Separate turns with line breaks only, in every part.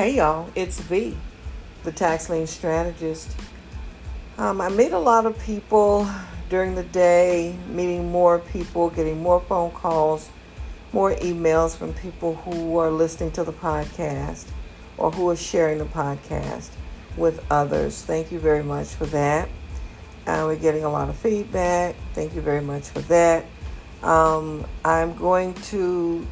Hey y'all, it's V, the tax lien strategist. Um, I meet a lot of people during the day, meeting more people, getting more phone calls, more emails from people who are listening to the podcast or who are sharing the podcast with others. Thank you very much for that. Uh, we're getting a lot of feedback. Thank you very much for that. Um, I'm going to,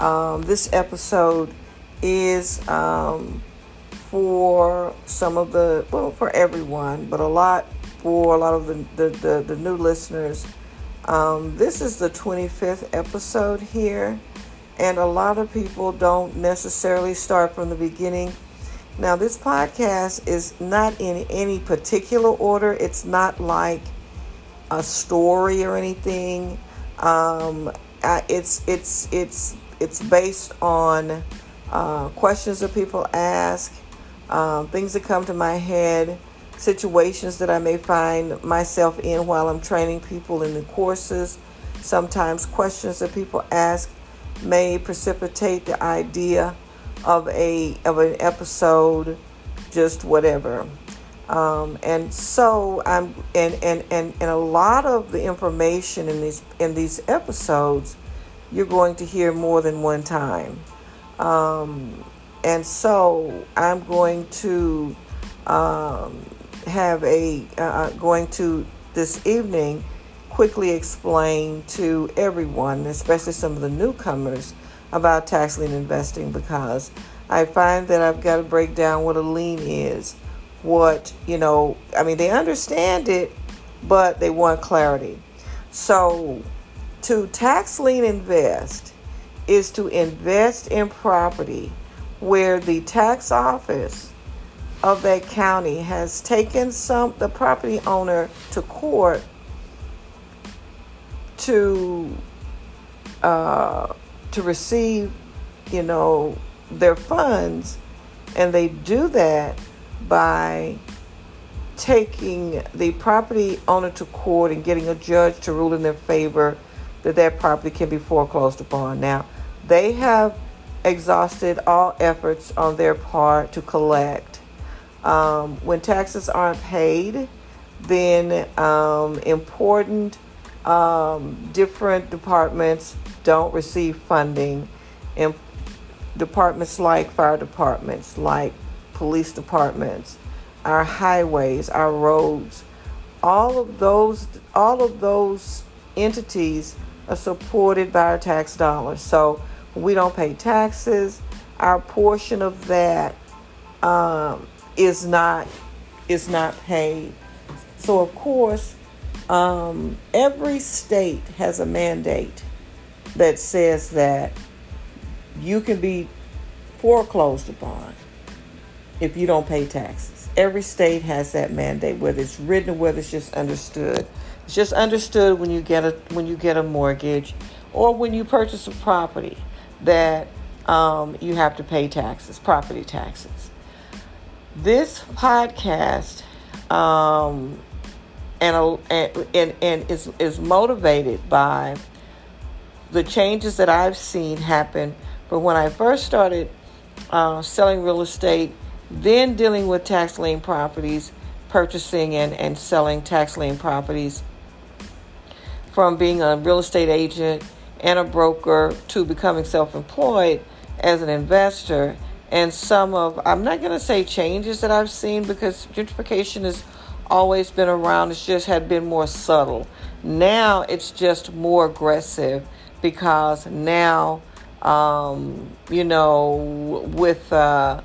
um, this episode is um, for some of the, well, for everyone, but a lot for a lot of the, the, the, the new listeners. Um, this is the 25th episode here, and a lot of people don't necessarily start from the beginning. Now, this podcast is not in any particular order, it's not like a story or anything. Um, it's it's it's it's based on uh, questions that people ask, um, things that come to my head, situations that I may find myself in while I'm training people in the courses. Sometimes questions that people ask may precipitate the idea of a of an episode, just whatever. Um, and so I'm and, and, and, and a lot of the information in these in these episodes you're going to hear more than one time. Um, and so I'm going to um, have a uh, going to this evening quickly explain to everyone, especially some of the newcomers, about tax lien investing because I find that I've got to break down what a lien is what, you know, I mean, they understand it, but they want clarity. So, to tax lien invest is to invest in property where the tax office of that county has taken some the property owner to court to uh, to receive you know their funds and they do that by taking the property owner to court and getting a judge to rule in their favor that that property can be foreclosed upon. Now, they have exhausted all efforts on their part to collect. Um, when taxes aren't paid, then um, important um, different departments don't receive funding. And departments like fire departments, like police departments, our highways, our roads, all of those all of those entities are supported by our tax dollars. So we don't pay taxes. Our portion of that um, is not is not paid. So of course, um, every state has a mandate that says that you can be foreclosed upon if you don't pay taxes. Every state has that mandate, whether it's written or whether it's just understood. It's just understood when you get a when you get a mortgage or when you purchase a property that um, you have to pay taxes, property taxes. This podcast um, and, and, and is, is motivated by the changes that I've seen happen. But when I first started uh, selling real estate then dealing with tax lien properties, purchasing and, and selling tax lien properties from being a real estate agent and a broker to becoming self employed as an investor. And some of, I'm not going to say changes that I've seen because gentrification has always been around, it's just had been more subtle. Now it's just more aggressive because now, um, you know, with, uh,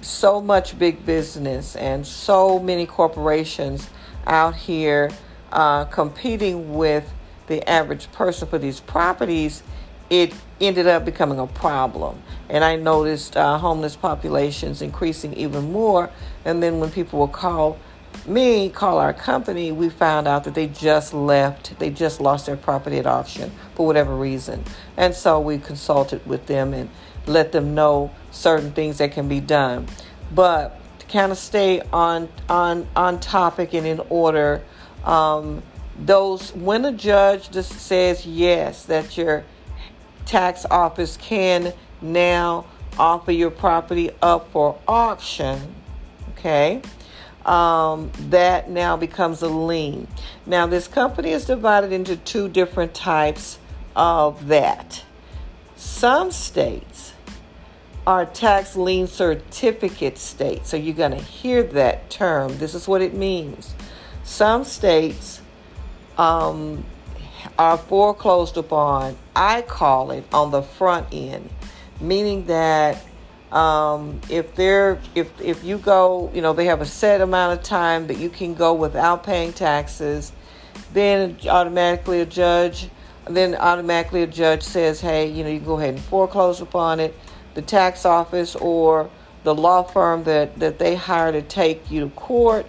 so much big business and so many corporations out here uh, competing with the average person for these properties, it ended up becoming a problem. And I noticed uh, homeless populations increasing even more. And then when people will call me, call our company, we found out that they just left, they just lost their property at auction for whatever reason. And so we consulted with them and let them know certain things that can be done. But to kind of stay on on on topic and in order, um, those when a judge just says yes that your tax office can now offer your property up for auction, okay, um, that now becomes a lien. Now, this company is divided into two different types of that. Some states are tax lien certificate states. So you're going to hear that term. This is what it means. Some states um, are foreclosed upon, I call it, on the front end, meaning that um, if they're if if you go, you know, they have a set amount of time that you can go without paying taxes, then automatically a judge, then automatically a judge says, hey, you know, you can go ahead and foreclose upon it. The tax office or the law firm that that they hire to take you to court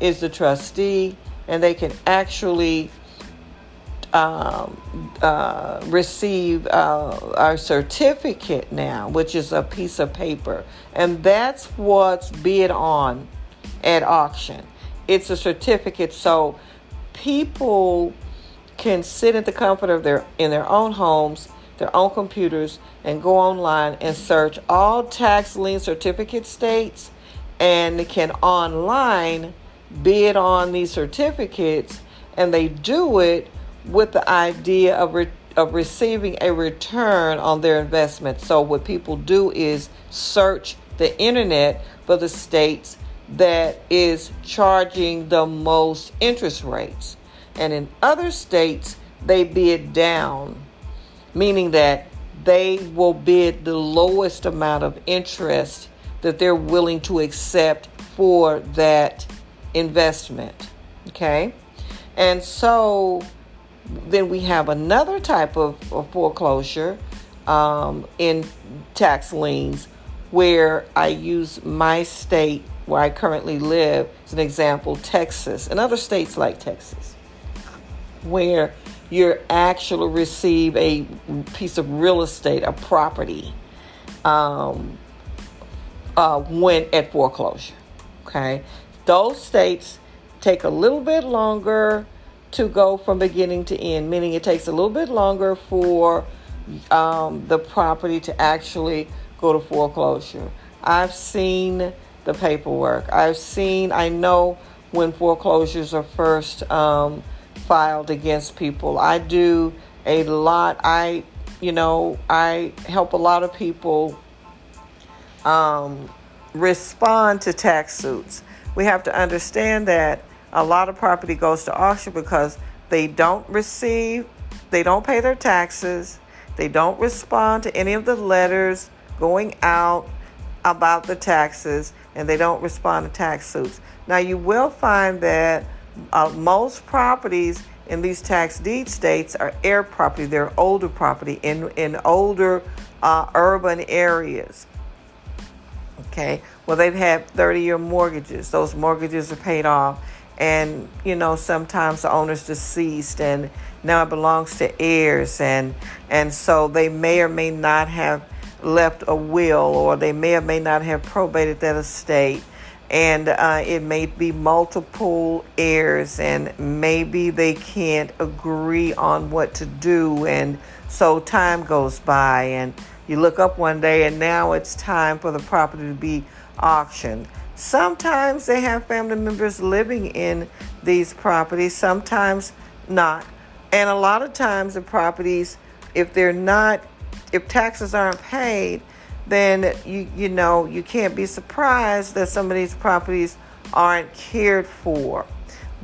is the trustee, and they can actually um, uh, receive uh, our certificate now, which is a piece of paper. And that's what's bid on at auction. It's a certificate, so people can sit at the comfort of their in their own homes, their own computers, and go online and search all tax lien certificate states, and can online bid on these certificates, and they do it with the idea of, re- of receiving a return on their investment. So, what people do is search the internet for the states that is charging the most interest rates. And in other states, they bid down, meaning that they will bid the lowest amount of interest that they're willing to accept for that investment. Okay? And so then we have another type of, of foreclosure um, in tax liens where I use my state where I currently live as an example, Texas, and other states like Texas, where you actually receive a piece of real estate, a property, um, uh, when at foreclosure. Okay, those states take a little bit longer to go from beginning to end, meaning it takes a little bit longer for um, the property to actually go to foreclosure. I've seen the paperwork. I've seen, I know when foreclosures are first um, filed against people. I do a lot. I, you know, I help a lot of people um, respond to tax suits. We have to understand that a lot of property goes to auction because they don't receive, they don't pay their taxes, they don't respond to any of the letters going out about the taxes, and they don't respond to tax suits. Now, you will find that uh, most properties in these tax deed states are heir property. They're older property in, in older uh, urban areas. Okay, well, they've had 30 year mortgages. Those mortgages are paid off. And you know sometimes the owner's deceased and now it belongs to heirs. And and so they may or may not have left a will or they may or may not have probated that estate. And uh, it may be multiple heirs and maybe they can't agree on what to do. And so time goes by and you look up one day and now it's time for the property to be auctioned Sometimes they have family members living in these properties, sometimes not. And a lot of times the properties, if they're not, if taxes aren't paid, then you you know you can't be surprised that some of these properties aren't cared for.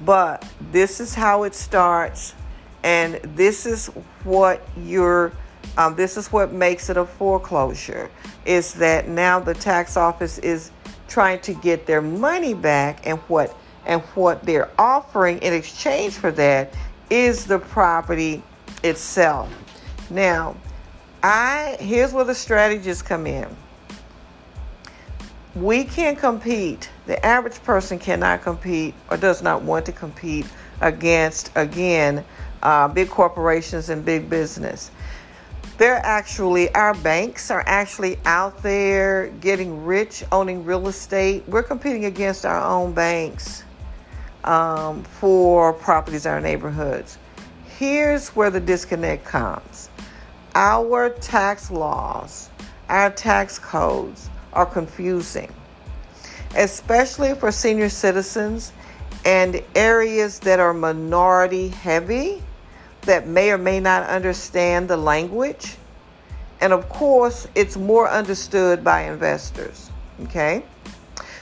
But this is how it starts, and this is what you're. Um, this is what makes it a foreclosure. Is that now the tax office is trying to get their money back and what and what they're offering in exchange for that is the property itself. Now, I here's where the strategists come in. We can compete. The average person cannot compete or does not want to compete against again uh, big corporations and big business they're actually, our banks are actually out there getting rich owning real estate. We're competing against our own banks um, for properties in our neighborhoods. Here's where the disconnect comes our tax laws, our tax codes are confusing, especially for senior citizens and areas that are minority heavy that may or may not understand the language. And of course, it's more understood by investors. Okay?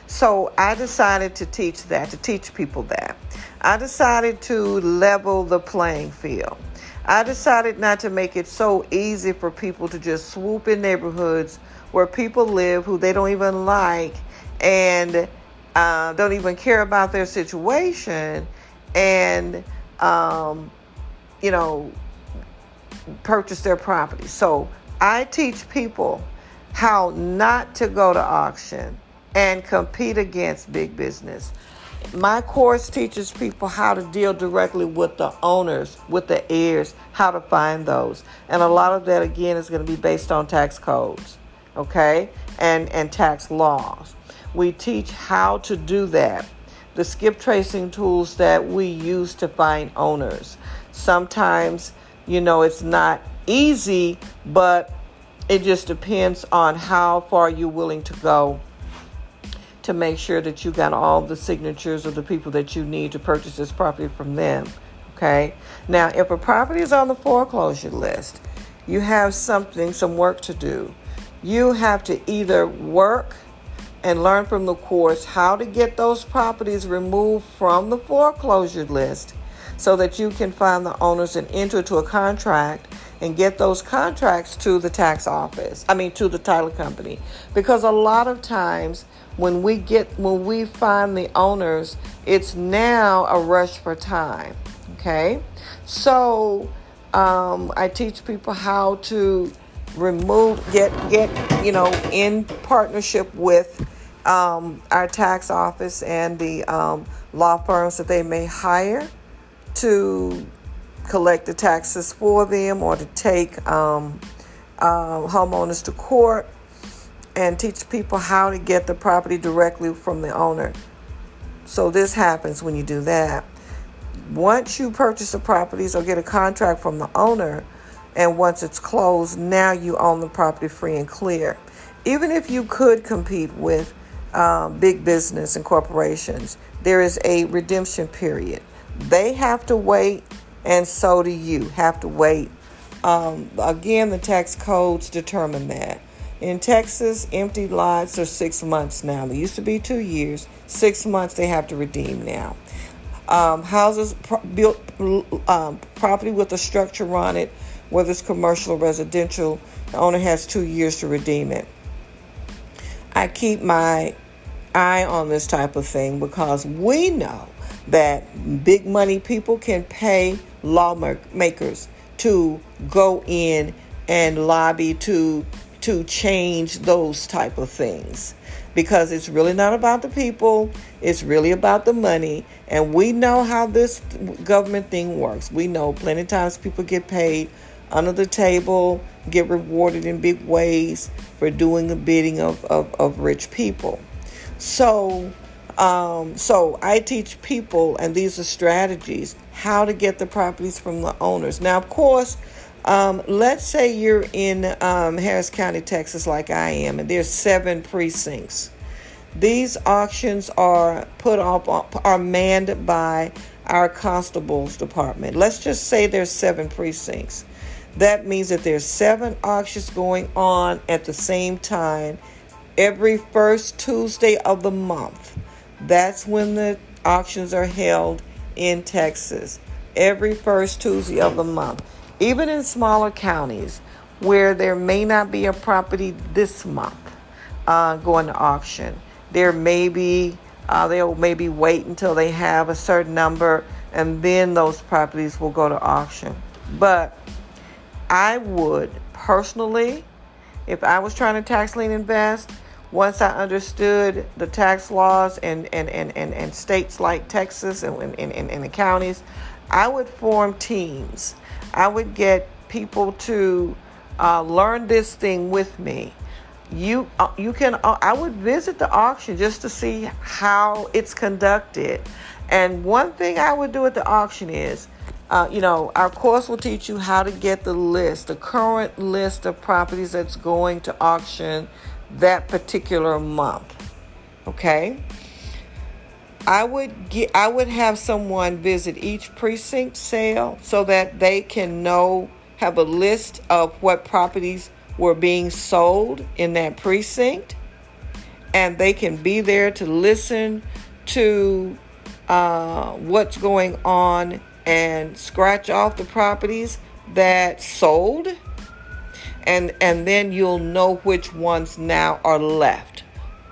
So I decided to teach that, to teach people that. I decided to level the playing field. I decided not to make it so easy for people to just swoop in neighborhoods where people live who they don't even like and uh, don't even care about their situation and, um, you know, purchase their property. So I teach people how not to go to auction and compete against big business. My course teaches people how to deal directly with the owners, with the heirs, how to find those. And a lot of that, again, is going to be based on tax codes, okay, and, and tax laws. We teach how to do that. The skip tracing tools that we use to find owners. Sometimes, you know, it's not easy, but it just depends on how far you're willing to go to make sure that you got all the signatures of the people that you need to purchase this property from them. Okay. Now, if a property is on the foreclosure list, you have something, some work to do. You have to either work and learn from the course how to get those properties removed from the foreclosure list so that you can find the owners and enter to a contract and get those contracts to the tax office. I mean, to the title company. Because a lot of times when we get when we find the owners it's now a rush for time okay so um, i teach people how to remove get get you know in partnership with um, our tax office and the um, law firms that they may hire to collect the taxes for them or to take um, uh, homeowners to court and teach people how to get the property directly from the owner. So this happens when you do that. Once you purchase the properties or get a contract from the owner, and once it's closed, now you own the property free and clear. Even if you could compete with um, big business and corporations, there is a redemption period. They have to wait, and so do you have to wait. Um, again, the tax codes determine that. In Texas, empty lots are six months now. They used to be two years. Six months they have to redeem now. Um, houses pro- built um, property with a structure on it, whether it's commercial or residential, the owner has two years to redeem it. I keep my eye on this type of thing because we know that big money people can pay lawmakers to go in and lobby to to change those type of things. Because it's really not about the people it's really about the money. And we know how this government thing works. We know plenty of times people get paid under the table get rewarded in big ways for doing the bidding of, of, of rich people. So um, so i teach people and these are strategies how to get the properties from the owners now of course um, let's say you're in um, Harris County, Texas, like I am, and there's seven precincts. These auctions are put up are manned by our constables department. Let's just say there's seven precincts. That means that there's seven auctions going on at the same time every first Tuesday of the month. That's when the auctions are held in Texas. Every first Tuesday of the month even in smaller counties where there may not be a property this month uh, going to auction, there may be uh, they'll maybe wait until they have a certain number and then those properties will go to auction. But I would personally, if I was trying to tax lien invest, once I understood the tax laws and, and, and, and, and states like Texas and, and, and, and the counties, I would form teams I would get people to uh, learn this thing with me. You uh, you can uh, I would visit the auction just to see how it's conducted. And one thing I would do at the auction is uh, you know, our course will teach you how to get the list, the current list of properties that's going to auction that particular month. Okay. I would get I would have someone visit each precinct sale so that they can know have a list of what properties were being sold in that precinct and they can be there to listen to uh, what's going on and scratch off the properties that sold and and then you'll know which ones now are left.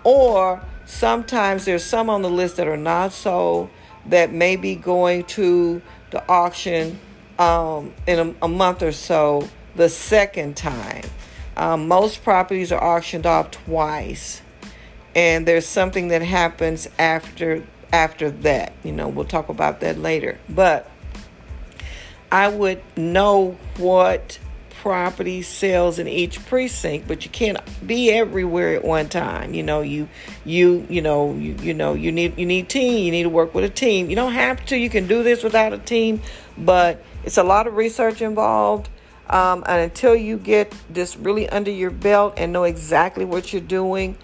Or sometimes there's some on the list that are not sold that may be going to the auction um, in a, a, month or so the second time. Um, most properties are auctioned off twice. And there's something that happens after after that. You know we'll talk about that later. But I would know what property sells in each precinct, but you can't be everywhere at one time. You know, you you you know you, you know you need you need team. You need to work with a team. You don't have to. You can do this without a team, but it's a lot of research involved. Um, and until you get this really under your belt and know exactly what you're doing,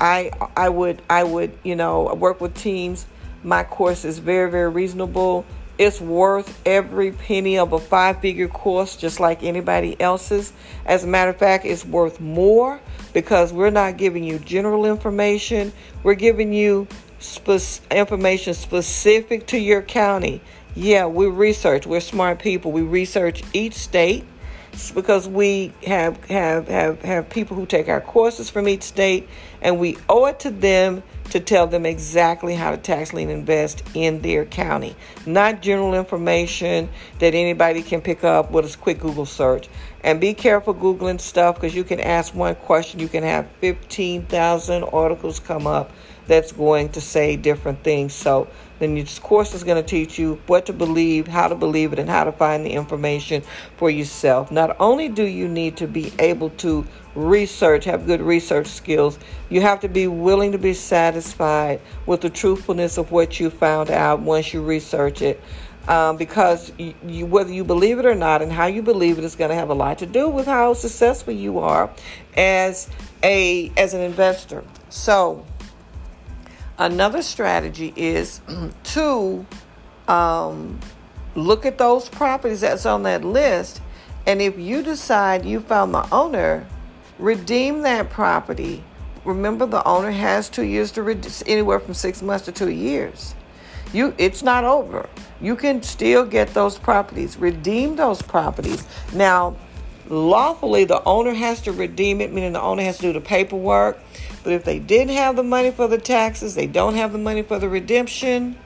I I would I would you know work with teams. My course is very very reasonable. It's worth every penny of a five figure course, just like anybody else's. As a matter of fact, it's worth more because we're not giving you general information, we're giving you spe- information specific to your county. Yeah, we research, we're smart people. We research each state because we have, have, have, have people who take our courses from each state and we owe it to them to tell them exactly how to tax lien invest in their county. Not general information that anybody can pick up with a quick Google search. And be careful Googling stuff because you can ask one question, you can have 15,000 articles come up that's going to say different things. So then this course is going to teach you what to believe, how to believe it, and how to find the information for yourself. Not only do you need to be able to research, have good research skills, you have to be willing to be satisfied with the truthfulness of what you found out once you research it. Um, because you, you, whether you believe it or not, and how you believe it is going to have a lot to do with how successful you are as a as an investor. So Another strategy is to um, look at those properties that's on that list, and if you decide you found the owner, redeem that property. Remember, the owner has two years to redeem, anywhere from six months to two years. You, it's not over. You can still get those properties, redeem those properties. Now, lawfully, the owner has to redeem it, meaning the owner has to do the paperwork but if they didn't have the money for the taxes, they don't have the money for the redemption.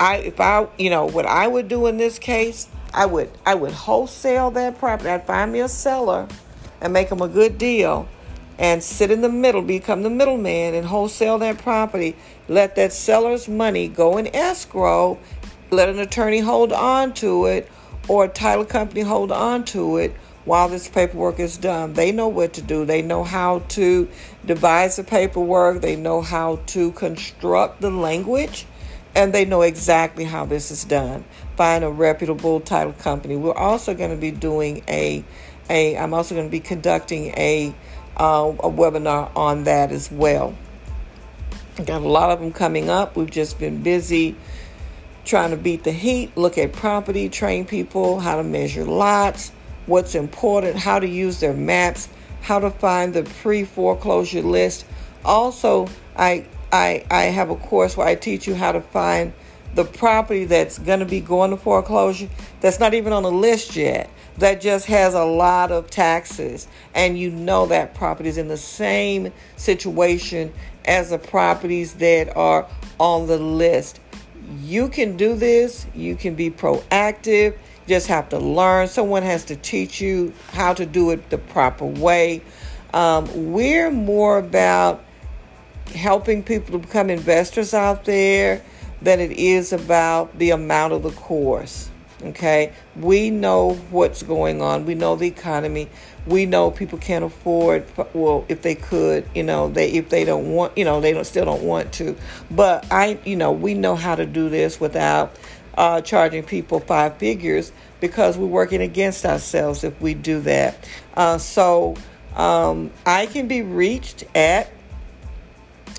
I if I you know what I would do in this case, I would I would wholesale that property. I'd find me a seller and make them a good deal and sit in the middle, become the middleman and wholesale that property. Let that seller's money go in escrow, let an attorney hold on to it or a title company hold on to it while this paperwork is done. They know what to do. They know how to devise the paperwork. They know how to construct the language. And they know exactly how this is done. Find a reputable title company. We're also going to be doing a, a I'm also going to be conducting a, uh, a webinar on that as well. Got a lot of them coming up. We've just been busy trying to beat the heat, look at property, train people how to measure lots, what's important, how to use their maps, how to find the pre foreclosure list. Also, I, I, I have a course where I teach you how to find the property that's going to be going to foreclosure that's not even on the list yet that just has a lot of taxes. And you know that property is in the same situation as the properties that are on the list. You can do this. You can be proactive just have to learn. Someone has to teach you how to do it the proper way. Um, we're more about helping people to become investors out there than it is about the amount of the course. Okay, we know what's going on. We know the economy. We know people can't afford. Well, if they could, you know, they if they don't want, you know, they don't still don't want to. But I, you know, we know how to do this without uh, charging people five figures because we're working against ourselves if we do that. Uh, so um, I can be reached at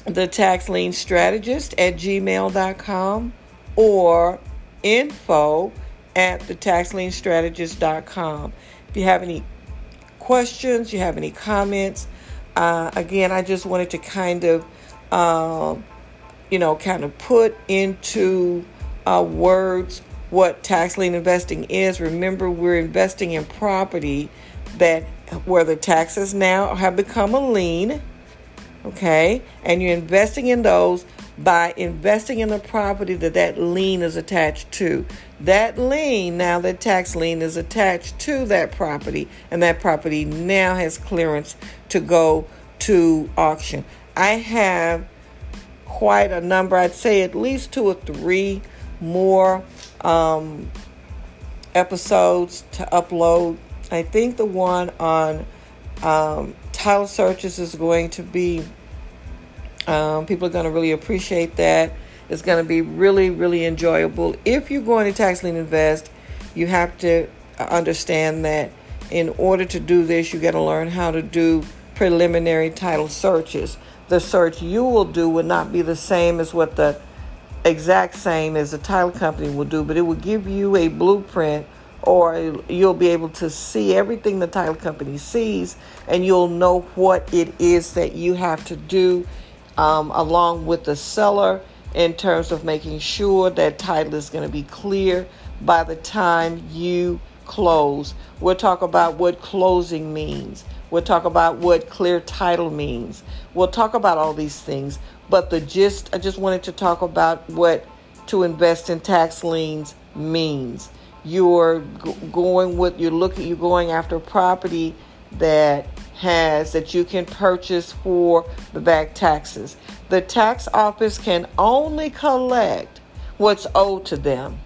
the tax lien strategist at gmail.com or info at the taxlienstrategist.com. If you have any questions, you have any comments, uh, again, I just wanted to kind of, uh, you know, kind of put into uh, words what tax lien investing is. Remember, we're investing in property that where the taxes now have become a lien, okay, and you're investing in those by investing in the property that that lien is attached to. That lien, now that tax lien is attached to that property, and that property now has clearance to go to auction. I have quite a number, I'd say at least two or three more um, episodes to upload. I think the one on um, title searches is going to be um, people are going to really appreciate that. It's going to be really, really enjoyable. If you're going to tax lien invest, you have to understand that in order to do this, you got to learn how to do preliminary title searches. The search you will do will not be the same as what the exact same as the title company will do, but it will give you a blueprint or you'll be able to see everything the title company sees and you'll know what it is that you have to do um, along with the seller in terms of making sure that title is going to be clear by the time you close. We'll talk about what closing means. We'll talk about what clear title means. We'll talk about all these things. But the gist, I just wanted to talk about what to invest in tax liens means. You're going with, you're looking, you're going after property that has that you can purchase for the back taxes. The tax office can only collect what's owed to them.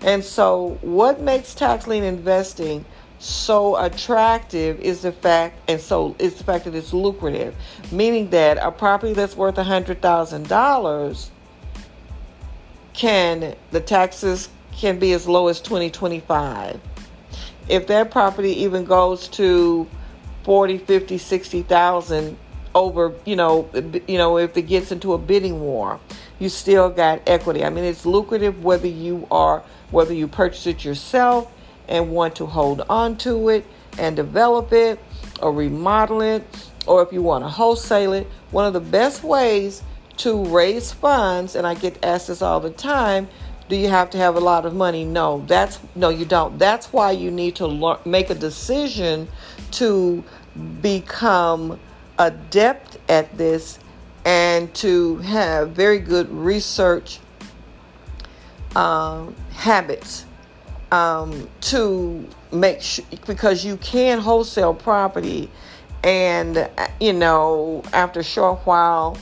And so, what makes tax lien investing so attractive is the fact, and so is the fact that it's lucrative, meaning that a property that's worth a hundred thousand dollars can the taxes can be as low as twenty twenty five. If that property even goes to 40, 50, 60,000 over, you know, you know, if it gets into a bidding war, you still got equity. I mean, it's lucrative whether you are whether you purchase it yourself and want to hold on to it and develop it or remodel it or if you want to wholesale it. One of the best ways to raise funds, and I get asked this all the time, do you have to have a lot of money? No, that's no, you don't. That's why you need to make a decision to become adept at this and to have very good research um, habits um, to make sure because you can wholesale property and you know after a short while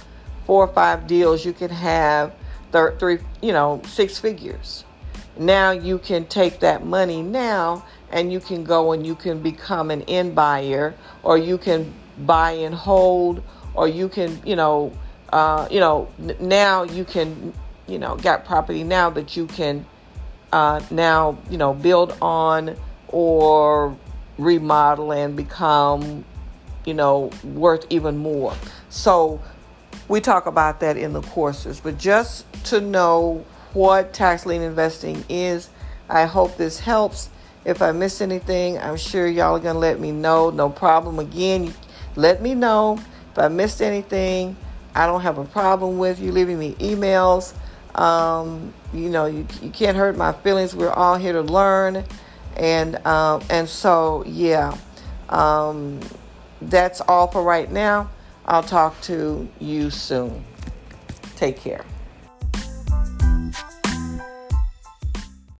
four or five deals you can have th- three you know six figures. Now you can take that money now and you can go and you can become an end buyer or you can buy and hold or you can you know uh, you know n- now you can you know got property now that you can uh, now you know build on or remodel and become you know worth even more so we talk about that in the courses but just to know what tax lien investing is i hope this helps if I miss anything, I'm sure y'all are going to let me know. No problem. Again, let me know if I missed anything. I don't have a problem with you leaving me emails. Um, you know, you, you can't hurt my feelings. We're all here to learn. And, um, and so, yeah, um, that's all for right now. I'll talk to you soon. Take care.